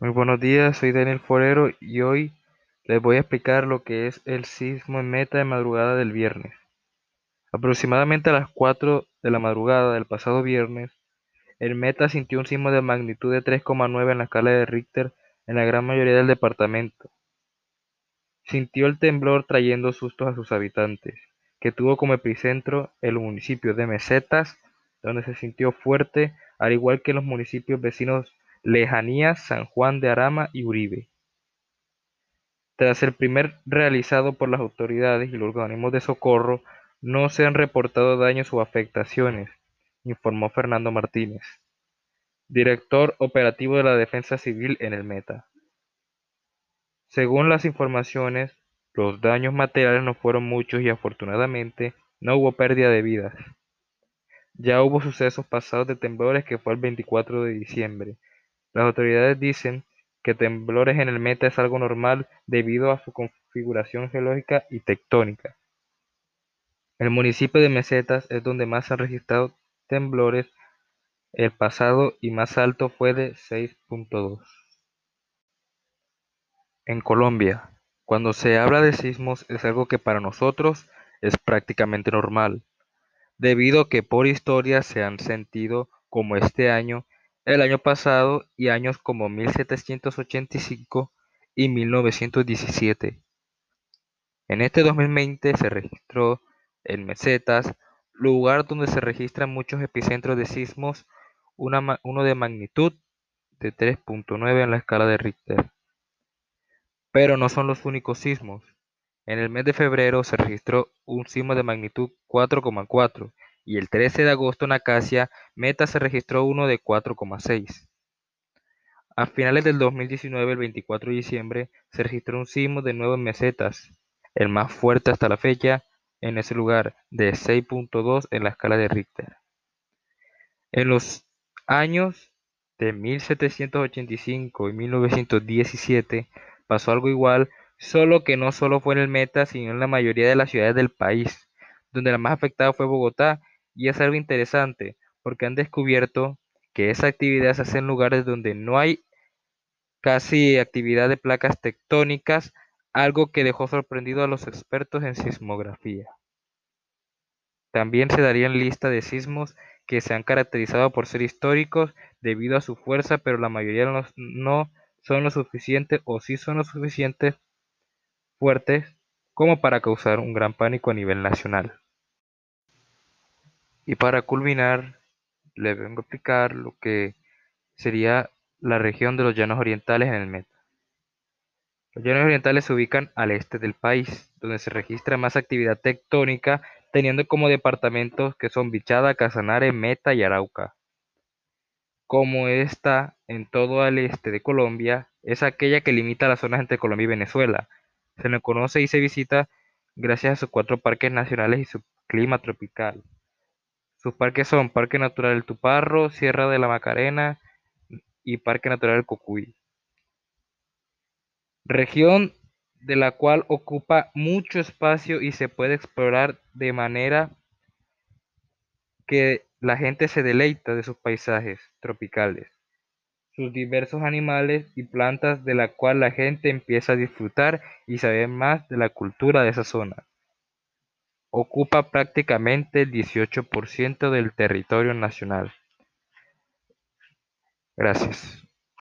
Muy buenos días, soy Daniel Forero y hoy les voy a explicar lo que es el sismo en Meta de madrugada del viernes. Aproximadamente a las 4 de la madrugada del pasado viernes, el Meta sintió un sismo de magnitud de 3,9 en la escala de Richter en la gran mayoría del departamento. Sintió el temblor trayendo sustos a sus habitantes, que tuvo como epicentro el municipio de Mesetas, donde se sintió fuerte, al igual que los municipios vecinos Lejanías, San Juan de Arama y Uribe. Tras el primer realizado por las autoridades y los organismos de socorro, no se han reportado daños o afectaciones, informó Fernando Martínez, director operativo de la Defensa Civil en el Meta. Según las informaciones, los daños materiales no fueron muchos y afortunadamente no hubo pérdida de vidas. Ya hubo sucesos pasados de temblores que fue el 24 de diciembre, las autoridades dicen que temblores en el Meta es algo normal debido a su configuración geológica y tectónica. El municipio de Mesetas es donde más se han registrado temblores, el pasado y más alto fue de 6.2. En Colombia, cuando se habla de sismos es algo que para nosotros es prácticamente normal, debido a que por historia se han sentido como este año el año pasado y años como 1785 y 1917. En este 2020 se registró en Mesetas, lugar donde se registran muchos epicentros de sismos, uno de magnitud de 3.9 en la escala de Richter. Pero no son los únicos sismos. En el mes de febrero se registró un sismo de magnitud 4,4 y el 13 de agosto en Acacia, Meta se registró uno de 4,6. A finales del 2019, el 24 de diciembre, se registró un sismo de nuevo en Mesetas, el más fuerte hasta la fecha, en ese lugar, de 6.2 en la escala de Richter. En los años de 1785 y 1917 pasó algo igual, solo que no solo fue en el Meta, sino en la mayoría de las ciudades del país, donde la más afectada fue Bogotá y es algo interesante, porque han descubierto que esa actividad se hace en lugares donde no hay casi actividad de placas tectónicas, algo que dejó sorprendido a los expertos en sismografía. También se darían lista de sismos que se han caracterizado por ser históricos debido a su fuerza, pero la mayoría no, no son lo suficiente o sí son lo suficiente fuertes como para causar un gran pánico a nivel nacional. Y para culminar, le vengo a explicar lo que sería la región de los llanos orientales en el Meta. Los llanos orientales se ubican al este del país, donde se registra más actividad tectónica, teniendo como departamentos que son Bichada, Casanare, Meta y Arauca. Como está en todo el este de Colombia, es aquella que limita las zonas entre Colombia y Venezuela. Se le conoce y se visita gracias a sus cuatro parques nacionales y su clima tropical. Sus parques son Parque Natural El Tuparro, Sierra de la Macarena y Parque Natural Cocuy. Región de la cual ocupa mucho espacio y se puede explorar de manera que la gente se deleita de sus paisajes tropicales, sus diversos animales y plantas de la cual la gente empieza a disfrutar y saber más de la cultura de esa zona. Ocupa prácticamente el 18% del territorio nacional. Gracias.